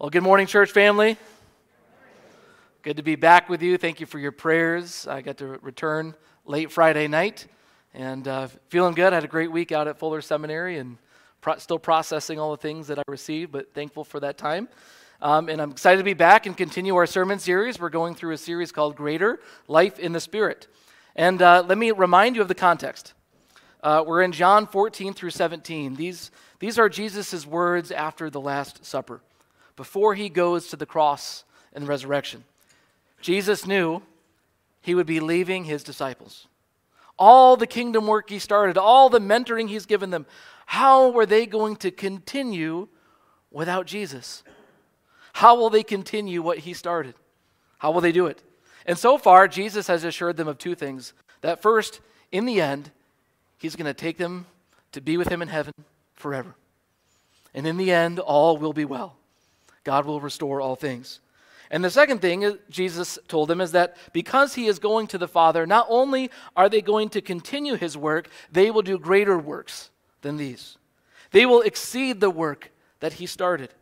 Well, good morning, church family. Good to be back with you. Thank you for your prayers. I got to return late Friday night and uh, feeling good. I had a great week out at Fuller Seminary and pro- still processing all the things that I received, but thankful for that time. Um, and I'm excited to be back and continue our sermon series. We're going through a series called Greater Life in the Spirit. And uh, let me remind you of the context. Uh, we're in John 14 through 17. These, these are Jesus' words after the Last Supper before he goes to the cross and resurrection. Jesus knew he would be leaving his disciples. All the kingdom work he started, all the mentoring he's given them, how were they going to continue without Jesus? How will they continue what he started? How will they do it? And so far, Jesus has assured them of two things. That first, in the end, he's going to take them to be with him in heaven forever. And in the end, all will be well. God will restore all things. And the second thing Jesus told them is that because he is going to the Father, not only are they going to continue his work, they will do greater works than these. They will exceed the work that he started.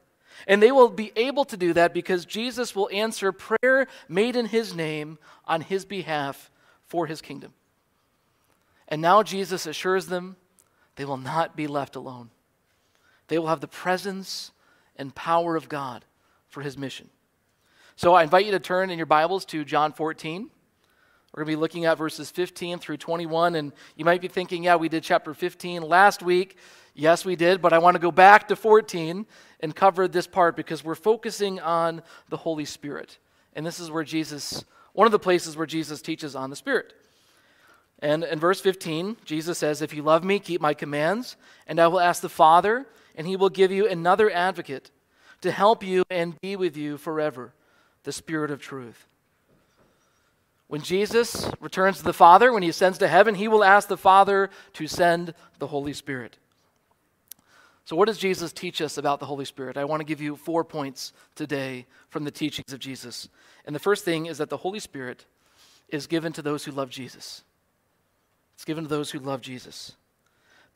And they will be able to do that because Jesus will answer prayer made in his name on his behalf for his kingdom. And now Jesus assures them they will not be left alone. They will have the presence and power of God for his mission. So I invite you to turn in your Bibles to John 14. We're going to be looking at verses 15 through 21. And you might be thinking, yeah, we did chapter 15 last week. Yes, we did, but I want to go back to 14 and cover this part because we're focusing on the Holy Spirit. And this is where Jesus, one of the places where Jesus teaches on the Spirit. And in verse 15, Jesus says, If you love me, keep my commands, and I will ask the Father, and he will give you another advocate to help you and be with you forever, the Spirit of truth. When Jesus returns to the Father, when he ascends to heaven, he will ask the Father to send the Holy Spirit. So, what does Jesus teach us about the Holy Spirit? I want to give you four points today from the teachings of Jesus. And the first thing is that the Holy Spirit is given to those who love Jesus. It's given to those who love Jesus.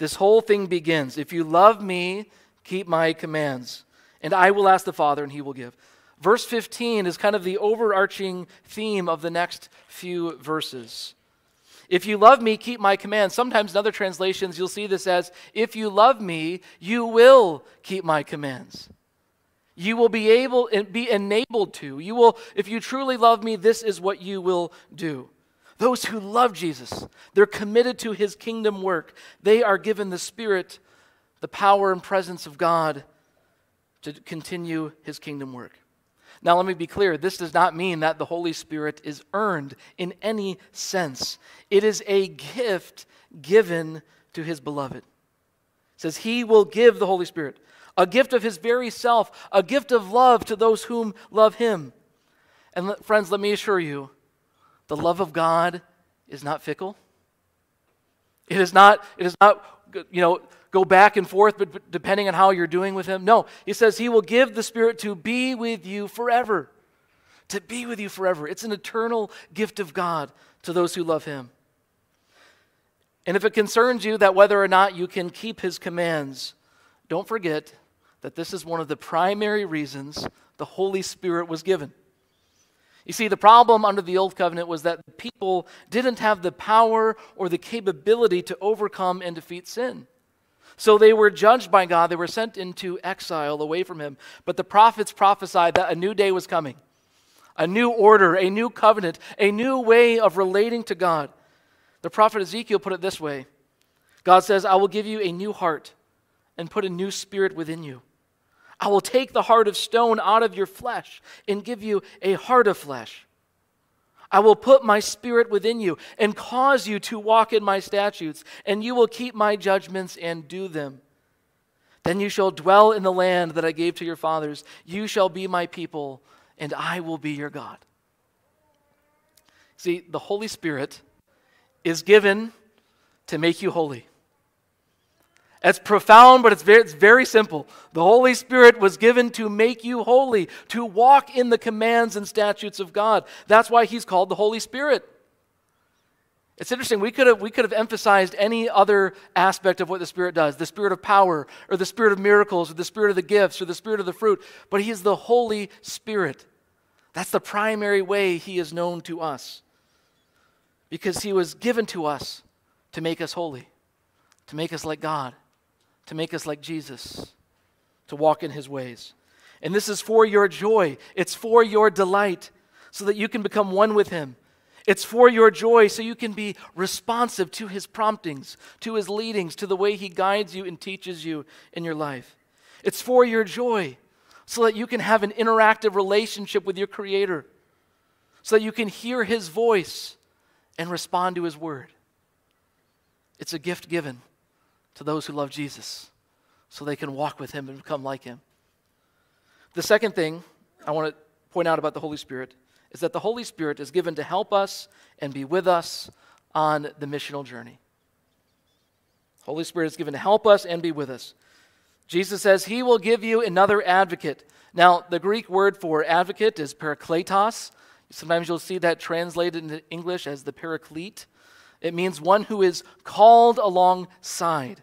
This whole thing begins if you love me, keep my commands, and I will ask the Father, and he will give. Verse 15 is kind of the overarching theme of the next few verses. If you love me, keep my commands. Sometimes in other translations, you'll see this as, if you love me, you will keep my commands. You will be able and be enabled to. You will, if you truly love me, this is what you will do. Those who love Jesus, they're committed to his kingdom work. They are given the Spirit, the power and presence of God to continue his kingdom work. Now, let me be clear this does not mean that the Holy Spirit is earned in any sense, it is a gift given to his beloved. It says, He will give the Holy Spirit, a gift of his very self, a gift of love to those whom love him. And friends, let me assure you, the love of God is not fickle. It is not, it is not, you know, go back and forth but depending on how you're doing with him. No, he says he will give the Spirit to be with you forever. To be with you forever. It's an eternal gift of God to those who love him. And if it concerns you that whether or not you can keep his commands, don't forget that this is one of the primary reasons the Holy Spirit was given. You see, the problem under the Old Covenant was that the people didn't have the power or the capability to overcome and defeat sin. So they were judged by God. They were sent into exile away from Him. But the prophets prophesied that a new day was coming a new order, a new covenant, a new way of relating to God. The prophet Ezekiel put it this way God says, I will give you a new heart and put a new spirit within you. I will take the heart of stone out of your flesh and give you a heart of flesh. I will put my spirit within you and cause you to walk in my statutes, and you will keep my judgments and do them. Then you shall dwell in the land that I gave to your fathers. You shall be my people, and I will be your God. See, the Holy Spirit is given to make you holy. It's profound, but it's very, it's very simple. The Holy Spirit was given to make you holy, to walk in the commands and statutes of God. That's why He's called the Holy Spirit. It's interesting. We could have we could have emphasized any other aspect of what the Spirit does, the Spirit of power, or the Spirit of miracles, or the Spirit of the gifts, or the Spirit of the fruit. But He is the Holy Spirit. That's the primary way He is known to us. Because He was given to us to make us holy, to make us like God, to make us like Jesus, to walk in His ways. And this is for your joy. It's for your delight, so that you can become one with Him it's for your joy so you can be responsive to his promptings, to his leadings, to the way he guides you and teaches you in your life. It's for your joy so that you can have an interactive relationship with your Creator, so that you can hear his voice and respond to his word. It's a gift given to those who love Jesus so they can walk with him and become like him. The second thing I want to point out about the Holy Spirit is that the Holy Spirit is given to help us and be with us on the missional journey. Holy Spirit is given to help us and be with us. Jesus says he will give you another advocate. Now, the Greek word for advocate is parakletos. Sometimes you'll see that translated into English as the paraclete. It means one who is called alongside.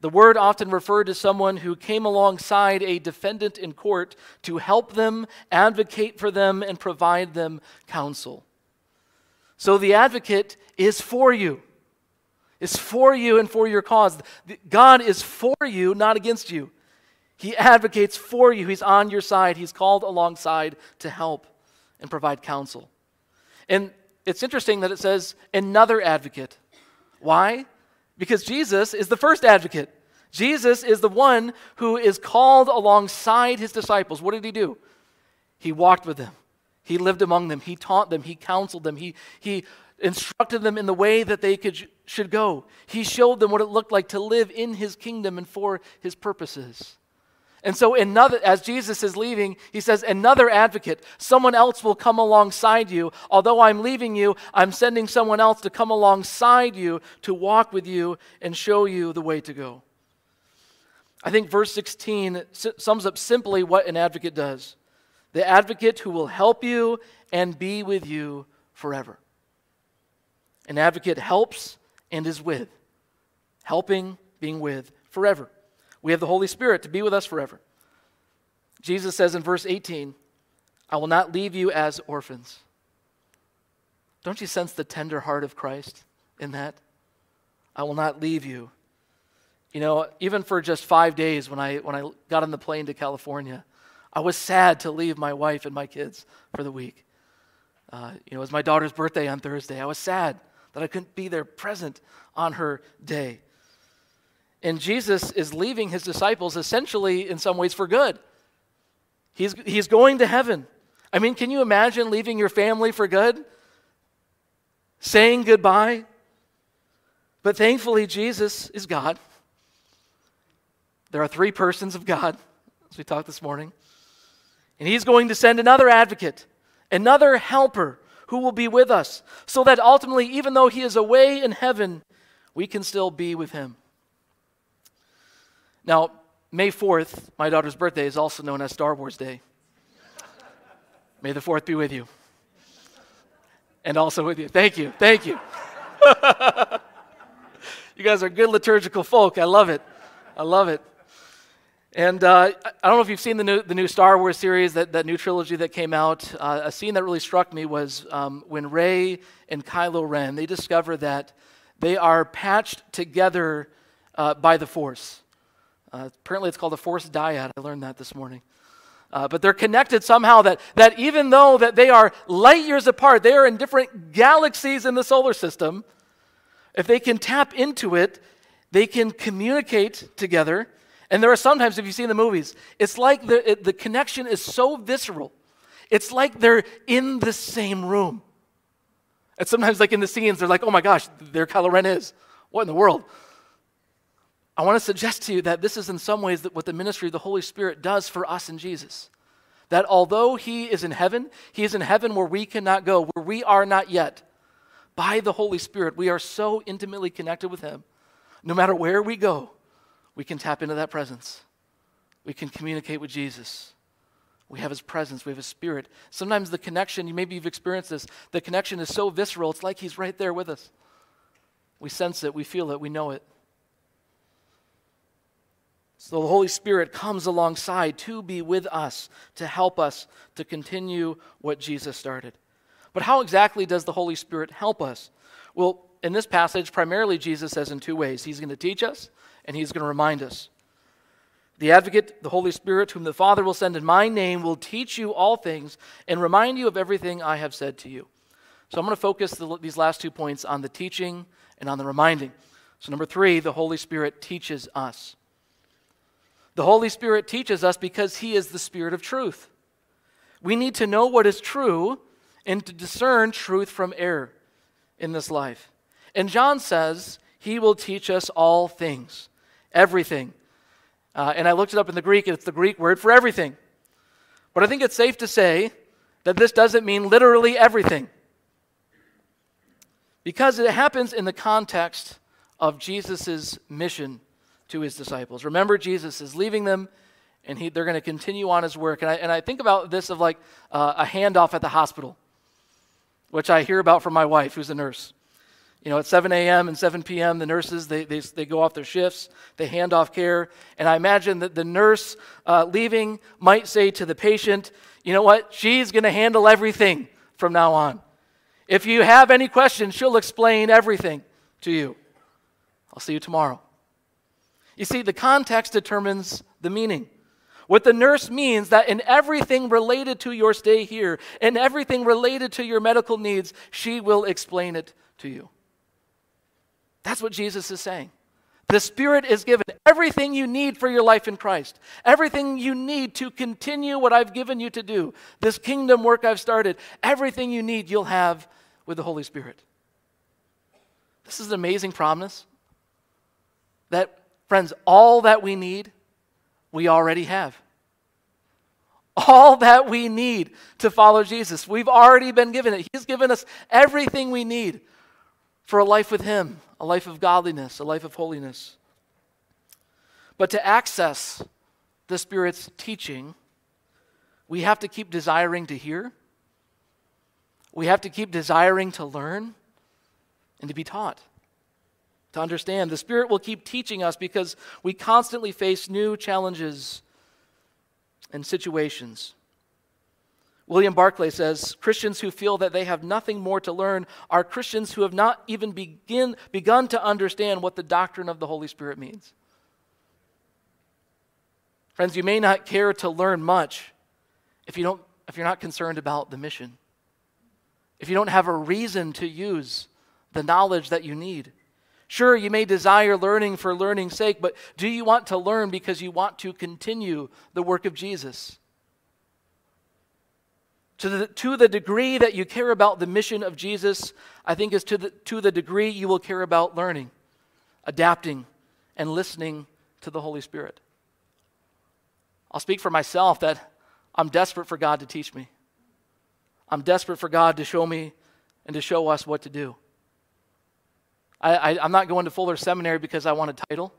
The word often referred to someone who came alongside a defendant in court to help them, advocate for them, and provide them counsel. So the advocate is for you. Is for you and for your cause. God is for you, not against you. He advocates for you. He's on your side. He's called alongside to help and provide counsel. And it's interesting that it says another advocate. Why? Because Jesus is the first advocate. Jesus is the one who is called alongside his disciples. What did he do? He walked with them, he lived among them, he taught them, he counseled them, he, he instructed them in the way that they could, should go. He showed them what it looked like to live in his kingdom and for his purposes. And so, another, as Jesus is leaving, he says, Another advocate, someone else will come alongside you. Although I'm leaving you, I'm sending someone else to come alongside you to walk with you and show you the way to go. I think verse 16 sums up simply what an advocate does the advocate who will help you and be with you forever. An advocate helps and is with, helping, being with forever. We have the Holy Spirit to be with us forever. Jesus says in verse 18, I will not leave you as orphans. Don't you sense the tender heart of Christ in that? I will not leave you. You know, even for just five days when I, when I got on the plane to California, I was sad to leave my wife and my kids for the week. Uh, you know, it was my daughter's birthday on Thursday. I was sad that I couldn't be there present on her day. And Jesus is leaving his disciples essentially, in some ways, for good. He's, he's going to heaven. I mean, can you imagine leaving your family for good? Saying goodbye? But thankfully, Jesus is God. There are three persons of God, as we talked this morning. And He's going to send another advocate, another helper who will be with us, so that ultimately, even though He is away in heaven, we can still be with Him. Now, May 4th, my daughter's birthday, is also known as Star Wars Day. May the 4th be with you. And also with you. Thank you. Thank you. you guys are good liturgical folk. I love it. I love it. And uh, I don't know if you've seen the new, the new Star Wars series, that, that new trilogy that came out. Uh, a scene that really struck me was um, when Rey and Kylo Ren, they discover that they are patched together uh, by the Force. Uh, apparently, it's called the Force Dyad. I learned that this morning. Uh, but they're connected somehow that, that even though that they are light years apart, they are in different galaxies in the solar system, if they can tap into it, they can communicate together. And there are sometimes, if you see in the movies, it's like the, it, the connection is so visceral. It's like they're in the same room. And sometimes, like in the scenes, they're like, oh my gosh, there Kylo Ren is. What in the world? I want to suggest to you that this is in some ways what the ministry of the Holy Spirit does for us in Jesus. That although He is in heaven, He is in heaven where we cannot go, where we are not yet. By the Holy Spirit, we are so intimately connected with Him. No matter where we go, we can tap into that presence. We can communicate with Jesus. We have His presence, we have His Spirit. Sometimes the connection, maybe you've experienced this, the connection is so visceral, it's like He's right there with us. We sense it, we feel it, we know it. So the Holy Spirit comes alongside to be with us, to help us to continue what Jesus started. But how exactly does the Holy Spirit help us? Well, in this passage, primarily Jesus says in two ways He's going to teach us and He's going to remind us. The advocate, the Holy Spirit, whom the Father will send in my name, will teach you all things and remind you of everything I have said to you. So I'm going to focus the, these last two points on the teaching and on the reminding. So, number three, the Holy Spirit teaches us. The Holy Spirit teaches us because He is the Spirit of truth. We need to know what is true and to discern truth from error in this life. And John says He will teach us all things, everything. Uh, and I looked it up in the Greek, and it's the Greek word for everything. But I think it's safe to say that this doesn't mean literally everything. Because it happens in the context of Jesus' mission to his disciples. Remember, Jesus is leaving them, and he, they're going to continue on his work. And I, and I think about this of like uh, a handoff at the hospital, which I hear about from my wife, who's a nurse. You know, at 7 a.m. and 7 p.m., the nurses, they, they, they go off their shifts, they hand off care. And I imagine that the nurse uh, leaving might say to the patient, you know what, she's going to handle everything from now on. If you have any questions, she'll explain everything to you. I'll see you tomorrow. You see, the context determines the meaning. What the nurse means that in everything related to your stay here, in everything related to your medical needs, she will explain it to you. That's what Jesus is saying. The Spirit is given everything you need for your life in Christ, everything you need to continue what I've given you to do, this kingdom work I've started, everything you need you'll have with the Holy Spirit. This is an amazing promise that, friends, all that we need, we already have. All that we need to follow Jesus, we've already been given it. He's given us everything we need for a life with Him, a life of godliness, a life of holiness. But to access the Spirit's teaching, we have to keep desiring to hear. We have to keep desiring to learn and to be taught, to understand. The Spirit will keep teaching us because we constantly face new challenges and situations. William Barclay says Christians who feel that they have nothing more to learn are Christians who have not even begin, begun to understand what the doctrine of the Holy Spirit means. Friends, you may not care to learn much if, you don't, if you're not concerned about the mission, if you don't have a reason to use the knowledge that you need. Sure, you may desire learning for learning's sake, but do you want to learn because you want to continue the work of Jesus? To the, to the degree that you care about the mission of Jesus, I think is to the, to the degree you will care about learning, adapting, and listening to the Holy Spirit. I'll speak for myself that I'm desperate for God to teach me. I'm desperate for God to show me and to show us what to do. I, am not going to Fuller Seminary because I want a title.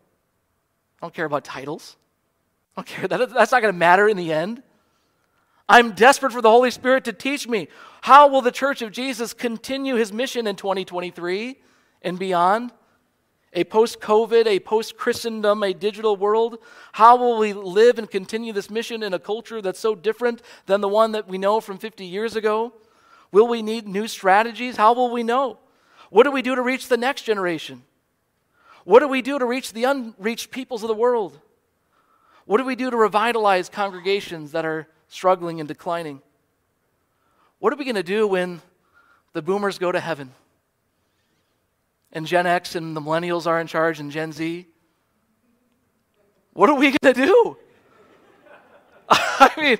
I don't care about titles. I don't care. That, that's not going to matter in the end. I'm desperate for the Holy Spirit to teach me. How will the Church of Jesus continue his mission in 2023 and beyond? A post COVID, a post Christendom, a digital world? How will we live and continue this mission in a culture that's so different than the one that we know from 50 years ago? Will we need new strategies? How will we know? What do we do to reach the next generation? What do we do to reach the unreached peoples of the world? What do we do to revitalize congregations that are struggling and declining. What are we going to do when the boomers go to heaven? And Gen X and the millennials are in charge and Gen Z? What are we going to do? I mean,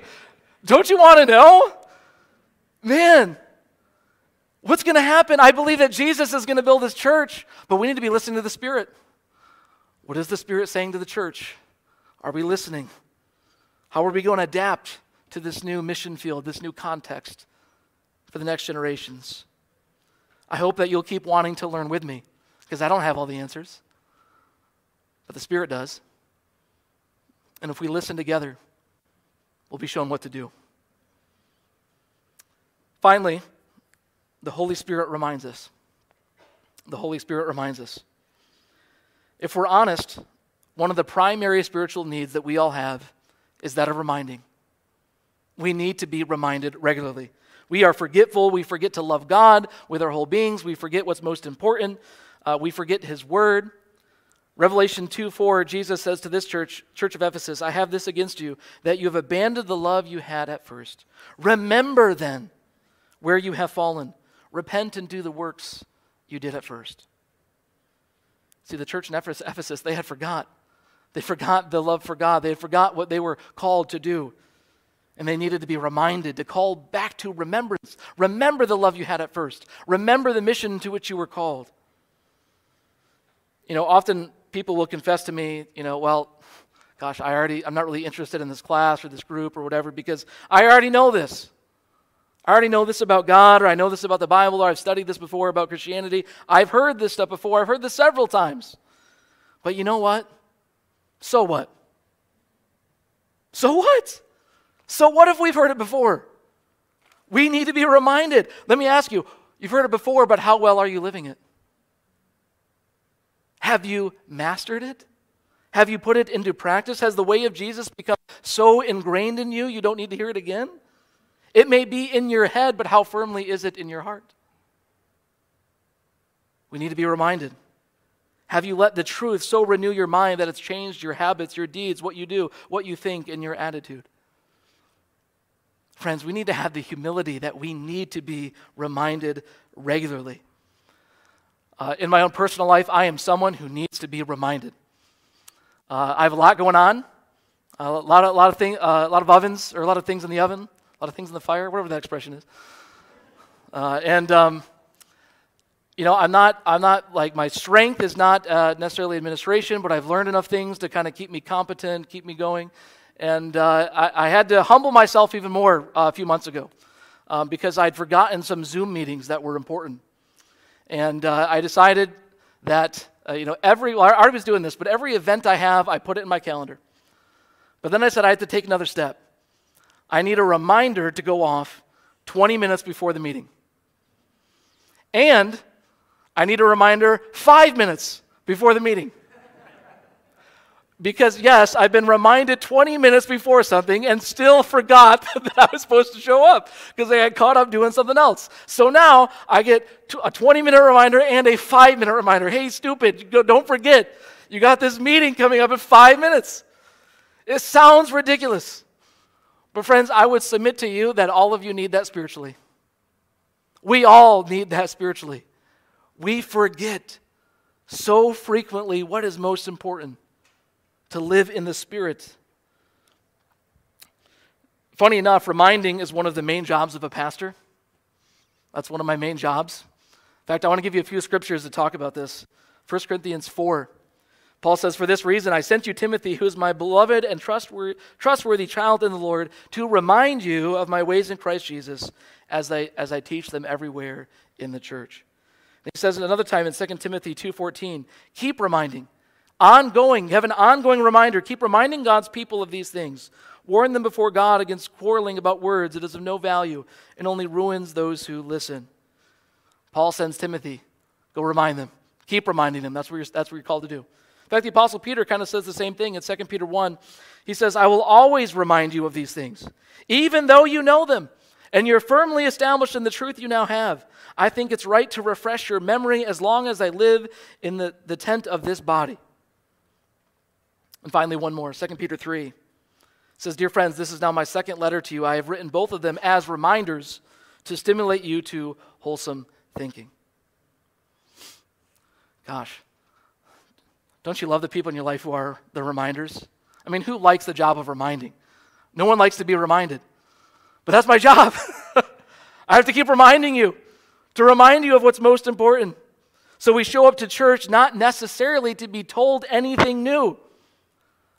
don't you want to know? Man, what's going to happen? I believe that Jesus is going to build his church, but we need to be listening to the Spirit. What is the Spirit saying to the church? Are we listening? How are we going to adapt to this new mission field, this new context for the next generations. I hope that you'll keep wanting to learn with me because I don't have all the answers, but the Spirit does. And if we listen together, we'll be shown what to do. Finally, the Holy Spirit reminds us. The Holy Spirit reminds us. If we're honest, one of the primary spiritual needs that we all have is that of reminding. We need to be reminded regularly. We are forgetful. We forget to love God with our whole beings. We forget what's most important. Uh, we forget His Word. Revelation 2 4, Jesus says to this church, Church of Ephesus, I have this against you, that you have abandoned the love you had at first. Remember then where you have fallen. Repent and do the works you did at first. See, the church in Ephesus, they had forgot. They forgot the love for God. They had forgot what they were called to do. And they needed to be reminded to call back to remembrance. Remember the love you had at first. Remember the mission to which you were called. You know, often people will confess to me, you know, well, gosh, I already, I'm not really interested in this class or this group or whatever because I already know this. I already know this about God, or I know this about the Bible, or I've studied this before about Christianity. I've heard this stuff before. I've heard this several times. But you know what? So what? So what? So what if we've heard it before? We need to be reminded. Let me ask you you've heard it before, but how well are you living it? Have you mastered it? Have you put it into practice? Has the way of Jesus become so ingrained in you you don't need to hear it again? It may be in your head, but how firmly is it in your heart? We need to be reminded. Have you let the truth so renew your mind that it's changed your habits, your deeds, what you do, what you think, and your attitude? Friends, we need to have the humility that we need to be reminded regularly. Uh, in my own personal life, I am someone who needs to be reminded. Uh, I have a lot going on, a lot of, lot of uh, a lot of ovens or a lot of things in the oven, a lot of things in the fire, whatever that expression is. Uh, and um, you know, I'm not, I'm not like my strength is not uh, necessarily administration, but I've learned enough things to kind of keep me competent, keep me going. And uh, I, I, had to humble myself even more uh, a few months ago um, because I'd forgotten some Zoom meetings that were important. And uh, I decided that, uh, you know, every, well, I already was doing this, but every event I have, I put it in my calendar. But then I said I had to take another step. I need a reminder to go off 20 minutes before the meeting. And I need a reminder five minutes before the meeting. Because, yes, I've been reminded 20 minutes before something and still forgot that I was supposed to show up because I had caught up doing something else. So now I get a 20 minute reminder and a five minute reminder. Hey, stupid, don't forget, you got this meeting coming up in five minutes. It sounds ridiculous. But, friends, I would submit to you that all of you need that spiritually. We all need that spiritually. We forget so frequently what is most important to live in the Spirit. Funny enough, reminding is one of the main jobs of a pastor. That's one of my main jobs. In fact, I want to give you a few scriptures to talk about this. 1 Corinthians 4 Paul says, For this reason I sent you Timothy, who is my beloved and trustworthy, trustworthy child in the Lord, to remind you of my ways in Christ Jesus as I, as I teach them everywhere in the church. And he says another time in 2 Timothy 2.14, keep reminding, ongoing, have an ongoing reminder, keep reminding God's people of these things. Warn them before God against quarreling about words. It is of no value and only ruins those who listen. Paul sends Timothy, go remind them. Keep reminding them. That's what you're, that's what you're called to do. In fact, the Apostle Peter kind of says the same thing in 2 Peter 1. He says, I will always remind you of these things, even though you know them, and you're firmly established in the truth you now have. I think it's right to refresh your memory as long as I live in the, the tent of this body. And finally, one more 2 Peter 3 says, Dear friends, this is now my second letter to you. I have written both of them as reminders to stimulate you to wholesome thinking. Gosh, don't you love the people in your life who are the reminders? I mean, who likes the job of reminding? No one likes to be reminded. But that's my job. I have to keep reminding you, to remind you of what's most important. So we show up to church not necessarily to be told anything new.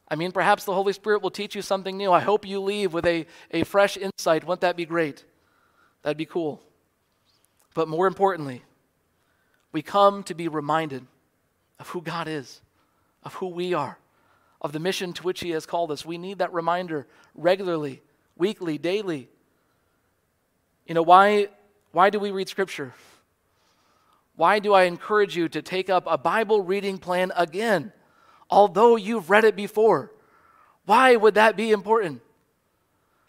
I mean, perhaps the Holy Spirit will teach you something new. I hope you leave with a, a fresh insight. Wouldn't that be great? That'd be cool. But more importantly, we come to be reminded of who God is of who we are, of the mission to which He has called us. We need that reminder regularly weekly, daily. You know, why, why do we read Scripture? Why do I encourage you to take up a Bible reading plan again, although you've read it before? Why would that be important?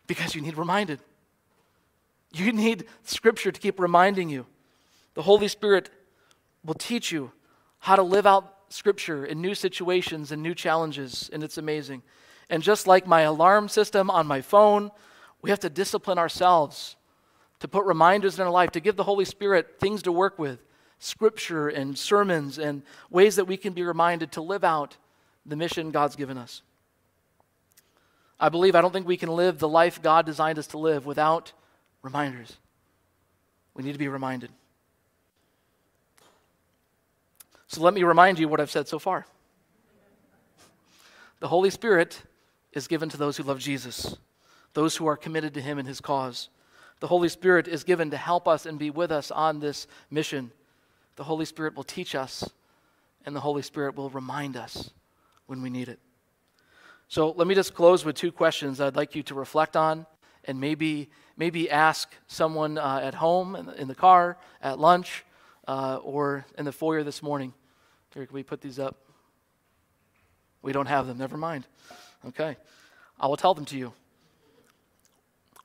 Because you need reminded. You need Scripture to keep reminding you. The Holy Spirit will teach you how to live out Scripture in new situations and new challenges, and it's amazing. And just like my alarm system on my phone, we have to discipline ourselves to put reminders in our life, to give the Holy Spirit things to work with scripture and sermons and ways that we can be reminded to live out the mission God's given us. I believe, I don't think we can live the life God designed us to live without reminders. We need to be reminded. So let me remind you what I've said so far. The Holy Spirit is given to those who love Jesus, those who are committed to Him and His cause. The Holy Spirit is given to help us and be with us on this mission. The Holy Spirit will teach us, and the Holy Spirit will remind us when we need it. So let me just close with two questions I'd like you to reflect on and maybe, maybe ask someone uh, at home, in the, in the, car, at lunch, uh, or in the foyer this morning. Here, can we put these up? We don't have them. Never mind. Okay. I will tell them to you.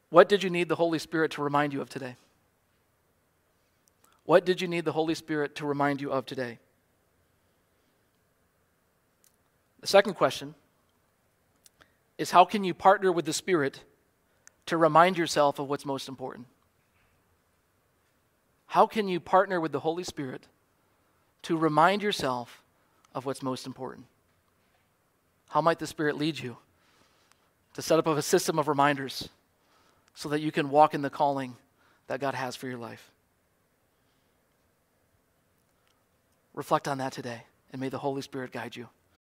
What did you need the Holy Spirit to remind you of today? What did you need the Holy Spirit to remind you of today? The second question is how can you partner with the Spirit to remind yourself of what's most important? How can you partner with the Holy Spirit to remind yourself of what's most important? How might the Spirit lead you to set up a system of reminders so that you can walk in the calling that God has for your life? Reflect on that today, and may the Holy Spirit guide you.